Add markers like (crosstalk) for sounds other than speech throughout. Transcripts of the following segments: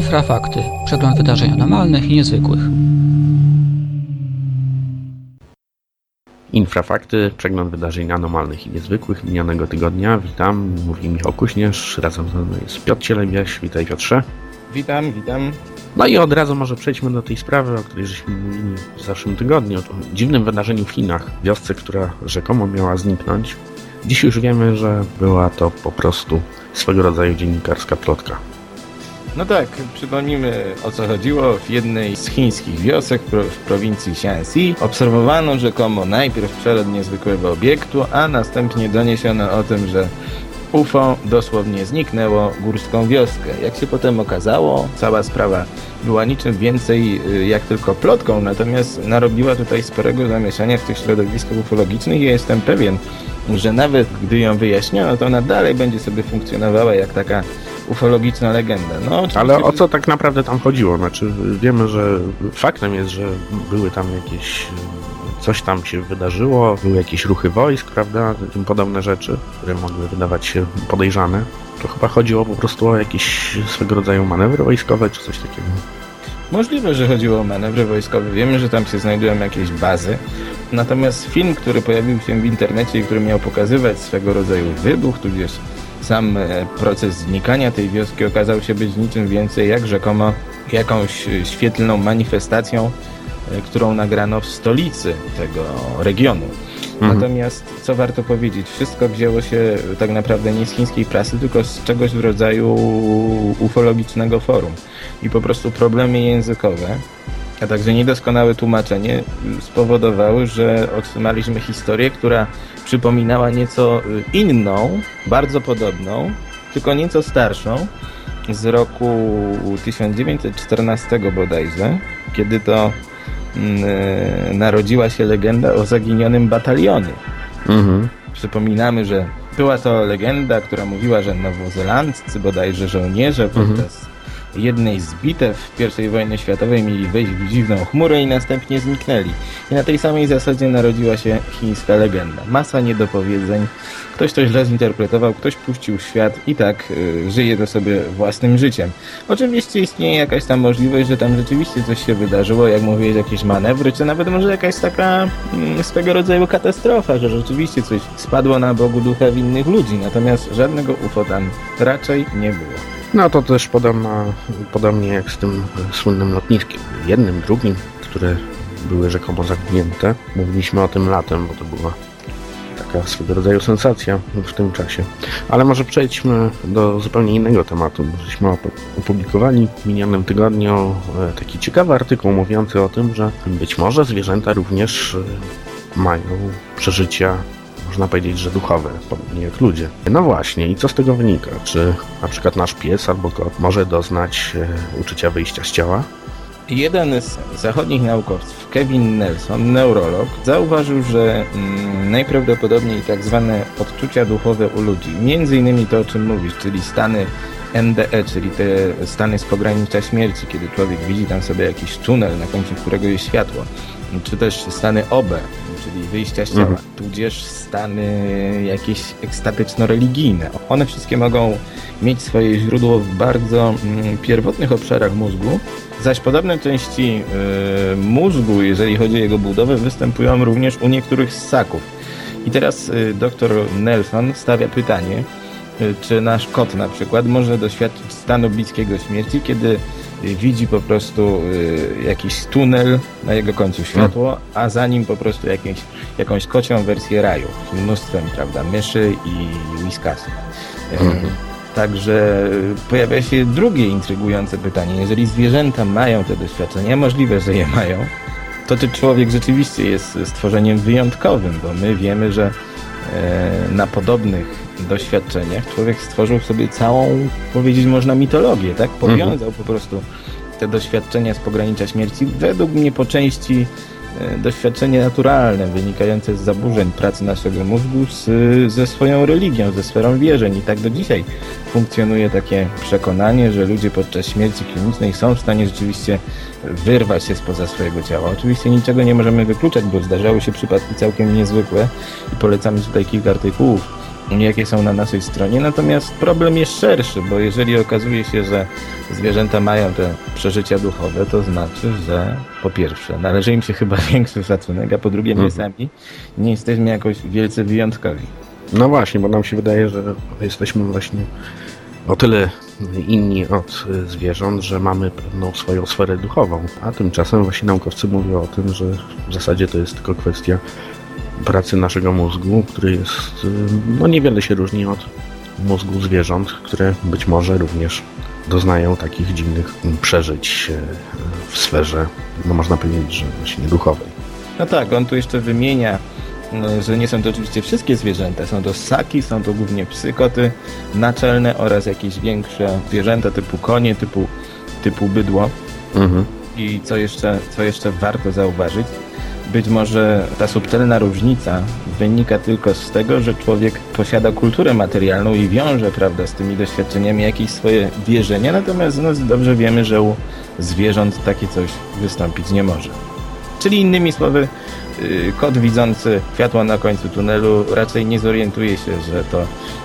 Infrafakty. Przegląd wydarzeń anormalnych i niezwykłych. Infrafakty, przegląd wydarzeń anormalnych i niezwykłych minionego tygodnia. Witam, mówi Michał Kuśnierz, razem ze mną jest Piotr Cielebiaś. Witaj Piotrze. Witam, witam. No i od razu może przejdźmy do tej sprawy, o której żeśmy mówili w zeszłym tygodniu, o dziwnym wydarzeniu w Chinach, wiosce, która rzekomo miała zniknąć. Dziś już wiemy, że była to po prostu swego rodzaju dziennikarska plotka. No tak, przypomnijmy o co chodziło. W jednej z chińskich wiosek w prowincji Shaanxi obserwowano rzekomo najpierw przelot niezwykłego obiektu, a następnie doniesiono o tym, że UFO dosłownie zniknęło górską wioskę. Jak się potem okazało, cała sprawa była niczym więcej y, jak tylko plotką, natomiast narobiła tutaj sporego zamieszania w tych środowiskach ufologicznych i ja jestem pewien, że nawet gdy ją wyjaśniono, to ona dalej będzie sobie funkcjonowała jak taka ufologiczna legenda. No, Ale o co tak naprawdę tam chodziło? Znaczy, wiemy, że faktem jest, że były tam jakieś coś tam się wydarzyło, były jakieś ruchy wojsk, prawda, tym podobne rzeczy, które mogły wydawać się podejrzane. To chyba chodziło po prostu o jakieś swego rodzaju manewry wojskowe, czy coś takiego. Możliwe, że chodziło o manewry wojskowe. Wiemy, że tam się znajdują jakieś bazy. Natomiast film, który pojawił się w internecie i który miał pokazywać swego rodzaju wybuch, tudzież sam e, proces znikania tej wioski okazał się być niczym więcej jak rzekomo jakąś świetlną manifestacją E, którą nagrano w stolicy tego regionu. Mhm. Natomiast, co warto powiedzieć, wszystko wzięło się tak naprawdę nie z chińskiej prasy, tylko z czegoś w rodzaju ufologicznego forum. I po prostu problemy językowe, a także niedoskonałe tłumaczenie spowodowały, że otrzymaliśmy historię, która przypominała nieco inną, bardzo podobną, tylko nieco starszą, z roku 1914 bodajże, kiedy to e, narodziła się legenda o zaginionym batalionie. Mhm. Przypominamy, że była to legenda, która mówiła, że nowozelandcy bodajże żołnierze mhm. Jednej z bitew I wojny światowej mieli wejść w dziwną chmurę i następnie zniknęli. I na tej samej zasadzie narodziła się chińska legenda. Masa niedopowiedzeń, ktoś to źle zinterpretował, ktoś puścił świat i tak y, żyje to sobie własnym życiem. Oczywiście istnieje jakaś tam możliwość, że tam rzeczywiście coś się wydarzyło, jak mówiłeś, jakieś manewry, czy nawet może jakaś taka y, swego rodzaju katastrofa, że rzeczywiście coś spadło na Bogu ducha winnych ludzi, natomiast żadnego UFO tam raczej nie było. No to też podobna, podobnie jak z tym słynnym lotniskiem. Jednym, drugim, które były rzekomo zaginięte. Mówiliśmy o tym latem, bo to była taka swego rodzaju sensacja w tym czasie. Ale może przejdźmy do zupełnie innego tematu. Żeśmy opublikowali w minionym tygodniu e, taki ciekawy artykuł mówiący o tym, że być może zwierzęta również e, mają przeżycia można powiedzieć, że duchowe, podobnie jak ludzie. No właśnie, i co z tego wynika? Czy na przykład nasz pies albo kot może doznać e, uczucia wyjścia z ciała? Jeden z zachodnich naukowców, Kevin Nelson, neurolog, zauważył, że mm, najprawdopodobniej tak zwane odczucia duchowe u ludzi, między innymi to o czym mówisz, czyli stany NDE, czyli te stany z pogranicza śmierci, kiedy człowiek widzi tam sobie jakiś tunel, na końcu którego jest światło, czy też stany OB, czyli wyjścia z ciała, mhm. tudzież stany jakieś ekstatyczno-religijne. One wszystkie mogą mieć swoje źródło w bardzo mm, pierwotnych obszarach mózgu, zaś podobne części y, mózgu, jeżeli chodzi o jego budowę, występują również u niektórych ssaków. I teraz y, dr Nelson stawia pytanie, y, czy nasz kot na przykład może doświadczyć stanu bliskiego śmierci, kiedy widzi po prostu y, jakiś tunel na jego końcu światło, a za nim po prostu jakieś, jakąś kocią wersję raju z mnóstwem, prawda, myszy i whiskasów. Mhm. Także pojawia się drugie intrygujące pytanie. Jeżeli zwierzęta mają te doświadczenia, możliwe, że je mają, to czy człowiek rzeczywiście jest stworzeniem wyjątkowym, bo my wiemy, że e, na podobnych doświadczeniach człowiek stworzył sobie całą, powiedzieć można, mitologię, tak? Powiązał mhm. po prostu te doświadczenia z pogranicza śmierci, według mnie po części e, doświadczenie naturalne, wynikające z zaburzeń pracy naszego mózgu z, ze swoją religią, ze sferą wierzeń. I tak do dzisiaj funkcjonuje takie przekonanie, że ludzie podczas śmierci klinicznej są w stanie rzeczywiście wyrwać się spoza swojego ciała. Oczywiście niczego nie możemy wykluczać, bo zdarzały się przypadki całkiem niezwykłe i polecamy tutaj kilka artykułów jakie są na naszej stronie. Natomiast problem jest szerszy, bo jeżeli okazuje się, że zwierzęta mają te przeżycia duchowe, to znaczy, że po pierwsze należy im się chyba (laughs) większy szacunek, a po drugie my Mhm. sami nie jesteśmy jakoś wielce wyjątkowi. No właśnie, bo nam się wydaje, że jesteśmy właśnie o tyle inni od zwierząt, że mamy pewną swoją sferę duchową, a tymczasem właśnie naukowcy mówią o tym, że w zasadzie to jest tylko kwestia pracy naszego mózgu, który jest, y, no niewiele się różni od mózgu zwierząt, które być może również doznają takich dziwnych przeżyć y, w sferze, no można powiedzieć, że właśnie duchowej. No tak, on tu jeszcze wymienia, y, że nie są to oczywiście wszystkie zwierzęta. Są to ssaki, są to głównie psy, koty naczelne oraz jakieś większe zwierzęta typu konie, typu, typu bydło. Mhm. I co jeszcze, co jeszcze warto zauważyć, być może ta subtelna różnica wynika tylko z tego, że człowiek posiada kulturę materialną i wiąże, prawda, z tymi doświadczeniami jakieś swoje wierzenia, natomiast no, dobrze wiemy, że u zwierząt takie coś wystąpić nie może. Czyli innymi słowy, yy, kot widzący światło na końcu tunelu raczej nie zorientuje się, że to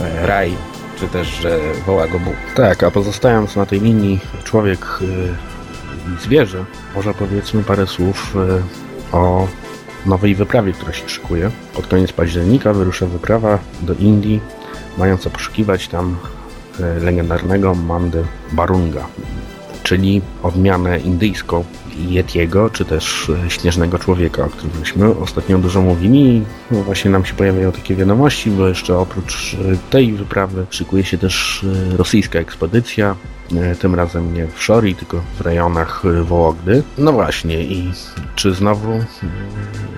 e, raj, czy też, że woła go Bóg. Tak, a pozostając na tej linii człowiek y, i zwierzę, może powiedzmy parę słów y, o nowej wyprawie, która się szykuje. Pod koniec października wyrusza wyprawa do Indii, mająca poszukiwać tam y, legendarnego Mandy Barunga, czyli odmianę indyjską Yetiego, czy też y, śnieżnego człowieka, o którym myśmy ostatnio dużo mówili. No właśnie nam się pojawiają takie wiadomości, bo jeszcze oprócz y, tej wyprawy szykuje się też y, rosyjska ekspedycja. Tym razem nie w Szori, tylko w rejonach Wołogdy. No właśnie, i czy znowu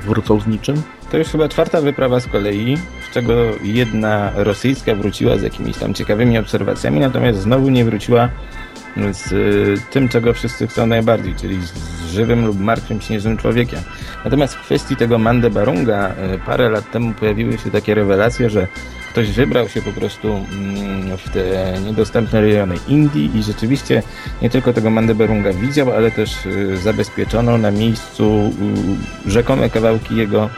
wrócą z niczym? To już chyba czwarta wyprawa z kolei, z czego jedna rosyjska wróciła z jakimiś tam ciekawymi obserwacjami, natomiast znowu nie wróciła z y, tym, czego wszyscy chcą najbardziej, czyli z żywym lub martwym śnieżnym człowiekiem. Natomiast w kwestii tego Mande Barunga y, parę lat temu pojawiły się takie rewelacje, że ktoś wybrał się po prostu mm, w te niedostępne rejony Indii i rzeczywiście nie tylko tego Mande Barunga widział, ale też y, zabezpieczono na miejscu rzekome kawałki jego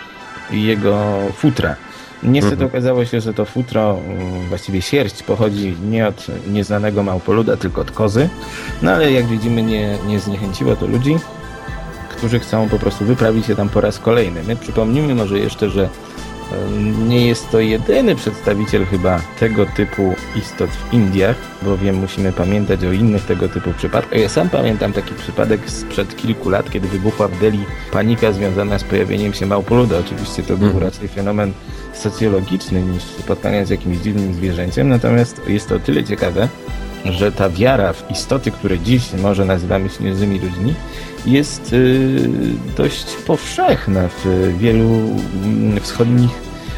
jego futra. Niestety Mhm. okazało się, że to futro, mm, właściwie sierść, pochodzi nie od nieznanego małpoluda, tylko od kozy. No ale jak widzimy, nie, nie zniechęciło to ludzi, którzy chcą po prostu wyprawić się tam po raz kolejny. My przypomnijmy może jeszcze, że nie jest to jedyny przedstawiciel chyba tego typu istot w Indiach, bowiem musimy pamiętać o innych tego typu przypadkach. Ja sam pamiętam taki przypadek sprzed kilku lat, kiedy wybuchła w Delhi panika związana z pojawieniem się małpoluda. Oczywiście to był Mhm. raczej fenomen socjologiczny niż spotkanie z jakimś dziwnym zwierzęciem, natomiast jest to o tyle ciekawe, że ta wiara w istoty, które dziś może nazywamy śnieżnymi ludźmi, jest y, dość powszechna w wielu mm, wschodnich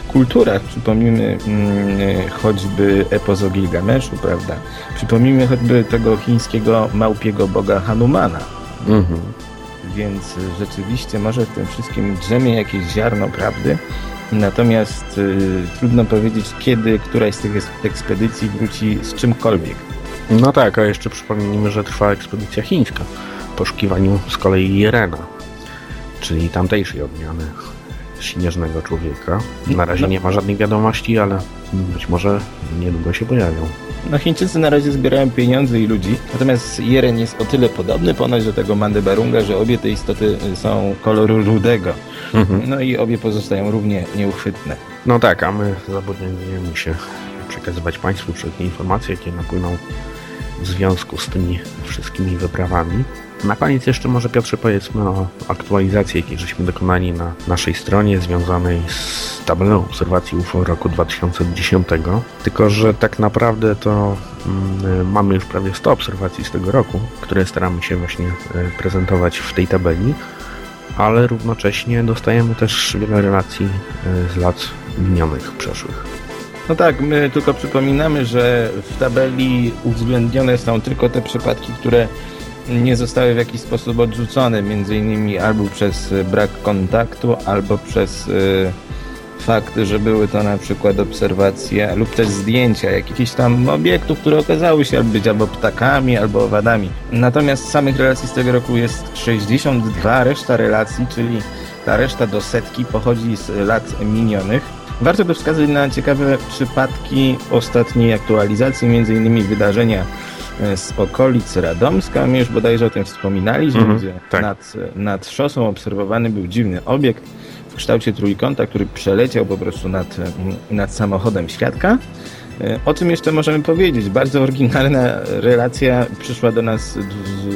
kulturach. Przypomnijmy mm, choćby epos o Gilgameszu, prawda? Przypomnijmy choćby tego chińskiego małpiego boga Hanumana. Mhm. Więc rzeczywiście może w tym wszystkim drzemie jakieś ziarno prawdy. Natomiast y, trudno powiedzieć, kiedy któraś z tych ekspedycji wróci z czymkolwiek. No tak, a jeszcze przypomnijmy, że trwa ekspedycja chińska w poszukiwaniu z kolei Jerena, czyli tamtejszej odmiany śnieżnego człowieka. Na razie No. nie ma żadnych wiadomości, ale być może niedługo się pojawią. No Chińczycy na razie zbierają pieniądze i ludzi, natomiast Jeren jest o tyle podobny ponoć do tego Mandebarunga, że obie te istoty y, są koloru rudego. Mhm. No i obie pozostają równie nieuchwytne. No tak, a my zobowiązujemy się przekazywać Państwu wszelkie informacje, jakie napłyną w związku z tymi wszystkimi wyprawami. Na koniec jeszcze może Piotrze powiedzmy o aktualizacji, jakiej żeśmy dokonali na naszej stronie związanej z tabelą obserwacji UFO roku 2010. Tylko, że tak naprawdę to mm, mamy już prawie 100 obserwacji z tego roku, które staramy się właśnie e, prezentować w tej tabeli ale równocześnie dostajemy też wiele relacji e, z lat minionych, przeszłych. No tak, my tylko przypominamy, że w tabeli uwzględnione są tylko te przypadki, które nie zostały w jakiś sposób odrzucone, między innymi albo przez y, brak kontaktu, albo przez y, fakt, że były to na przykład obserwacje lub też zdjęcia jakichś tam obiektów, które okazały się być albo ptakami, albo owadami. Natomiast samych relacji z tego roku jest 62, reszta relacji, czyli ta reszta do setki pochodzi z lat minionych. Warto też wskazać na ciekawe przypadki ostatniej aktualizacji, między innymi wydarzenia e, z okolic Radomska. My już bodajże o tym wspominaliśmy, Mhm, gdzie tak. nad, nad szosą obserwowany był dziwny obiekt w kształcie trójkąta, który przeleciał po prostu nad, nad samochodem świadka. E, O czym jeszcze możemy powiedzieć? Bardzo oryginalna relacja przyszła do nas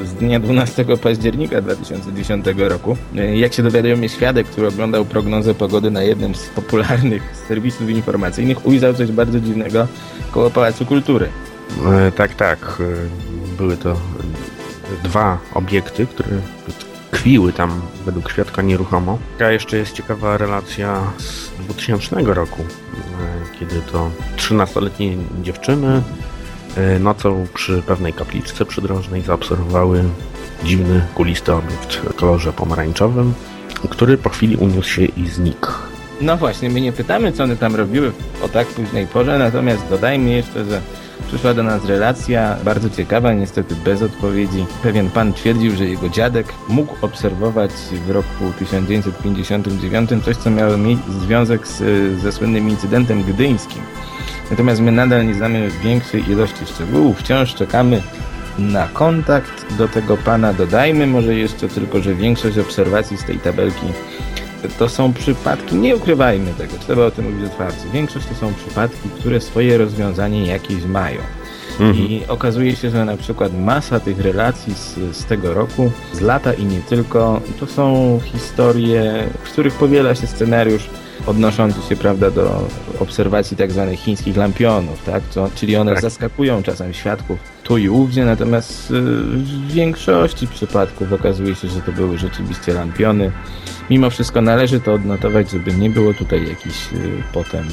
z- dnia 12 października 2010 roku. E, Jak się dowiadujemy, świadek, który oglądał prognozę pogody na jednym z popularnych serwisów informacyjnych, ujrzał coś bardzo dziwnego koło Pałacu Kultury. E, Tak, tak. Były to dwa obiekty, które tkwiły tam według świadka nieruchomo. A jeszcze jest ciekawa relacja z 2000 roku, e, kiedy to 13-letnie dziewczyny e, nocą przy pewnej kapliczce przydrożnej zaobserwowały dziwny, kulisty obiekt w kolorze pomarańczowym, który po chwili uniósł się i znikł. No właśnie, my nie pytamy, co one tam robiły o tak późnej porze, natomiast dodajmy jeszcze, że przyszła do nas relacja bardzo ciekawa, niestety bez odpowiedzi. Pewien pan twierdził, że jego dziadek mógł obserwować w roku 1959 coś, co miało związek z, ze słynnym incydentem gdyńskim. Natomiast my nadal nie znamy większej ilości szczegółów, wciąż czekamy na kontakt do tego pana. Dodajmy może jeszcze tylko, że większość obserwacji z tej tabelki to są przypadki, nie ukrywajmy tego, trzeba o tym mówić otwarcie. Większość to są przypadki, które swoje rozwiązanie jakieś mają. I okazuje się, że na przykład masa tych relacji z, z tego roku, z lata i nie tylko, to są historie, w których powiela się scenariusz odnoszący się, prawda, do obserwacji tak zwanych chińskich lampionów, tak? Co, czyli one Tak. zaskakują czasem świadków tu i ówdzie, natomiast y, w większości przypadków okazuje się, że to były rzeczywiście lampiony. Mimo wszystko należy to odnotować, żeby nie było tutaj jakichś y, potem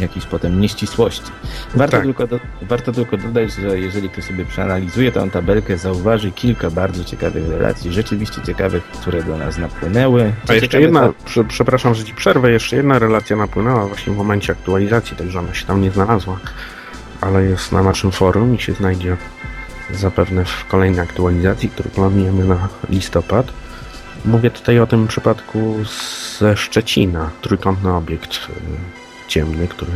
jakiejś potem nieścisłości. Warto, Tak. tylko do, warto tylko dodać, że jeżeli ktoś sobie przeanalizuje tę tabelkę, zauważy kilka bardzo ciekawych relacji, rzeczywiście ciekawych, które do nas napłynęły. A jeszcze jedna, to- prze, przepraszam, że ci przerwę, jeszcze jedna relacja napłynęła właśnie w momencie aktualizacji, także ona się tam nie znalazła, ale jest na naszym forum i się znajdzie zapewne w kolejnej aktualizacji, którą planujemy na listopad. Mówię tutaj o tym przypadku ze Szczecina, trójkątny obiekt y, ciemny, który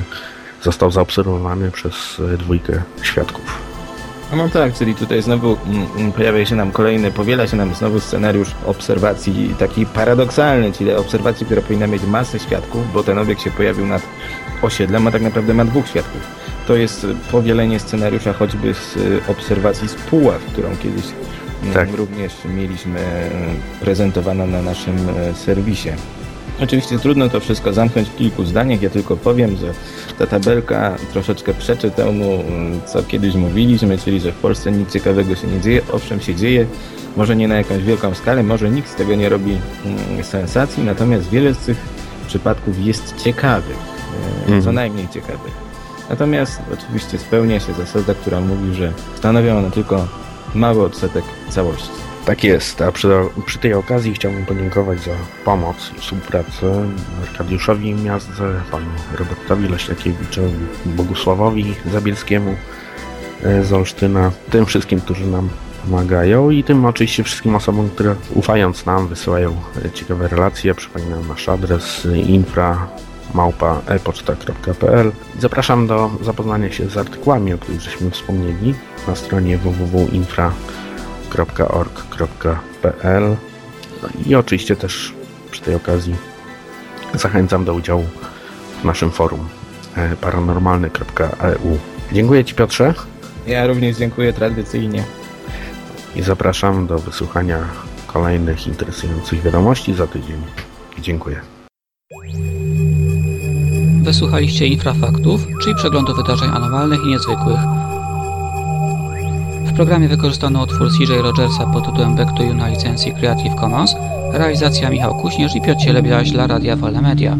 został zaobserwowany przez y, dwójkę świadków. No tak, czyli tutaj znowu mm, mm, pojawia się nam kolejny, powiela się nam znowu scenariusz obserwacji taki paradoksalny, czyli obserwacji, która powinna mieć masę świadków, bo ten obiekt się pojawił nad osiedlem, a tak naprawdę ma dwóch świadków. To jest powielenie scenariusza choćby z y, obserwacji z Puław, którą kiedyś mm, Tak. również mieliśmy y, prezentowaną na naszym y, serwisie. Oczywiście trudno to wszystko zamknąć w kilku zdaniach, ja tylko powiem, że ta tabelka troszeczkę przeczy temu, co kiedyś mówiliśmy, czyli że w Polsce nic ciekawego się nie dzieje. Owszem, się dzieje, może nie na jakąś wielką skalę, może nikt z tego nie robi mm, sensacji, natomiast wiele z tych przypadków jest ciekawych, co Mhm. najmniej ciekawych. Natomiast oczywiście spełnia się zasada, która mówi, że stanowią one tylko mały odsetek całości. Tak jest, a przy, przy tej okazji chciałbym podziękować za pomoc i współpracę Arkadiuszowi Miazdze, panu Robertowi Leśniakiewiczowi, Bogusławowi Zabielskiemu e, z Olsztyna, tym wszystkim, którzy nam pomagają i tym oczywiście wszystkim osobom, które ufając nam wysyłają e, ciekawe relacje. Przypominam nasz adres infra małpa epoczta.pl. Zapraszam do zapoznania się z artykułami, o których żeśmy wspomnieli na stronie www.infra.org.pl no i oczywiście też przy tej okazji zachęcam do udziału w naszym forum e, paranormalny.eu. Dziękuję Ci Piotrze Ja również dziękuję tradycyjnie. i zapraszam do wysłuchania kolejnych interesujących wiadomości za tydzień. Dziękuję. Wysłuchaliście Infrafaktów, czyli przeglądu wydarzeń anormalnych i niezwykłych. W programie wykorzystano utwór CJ Rogersa pod tytułem Back to You na licencji Creative Commons, realizacja Michał Kuśnierz i Piotr Cielebiaś dla Radia Wolne Media.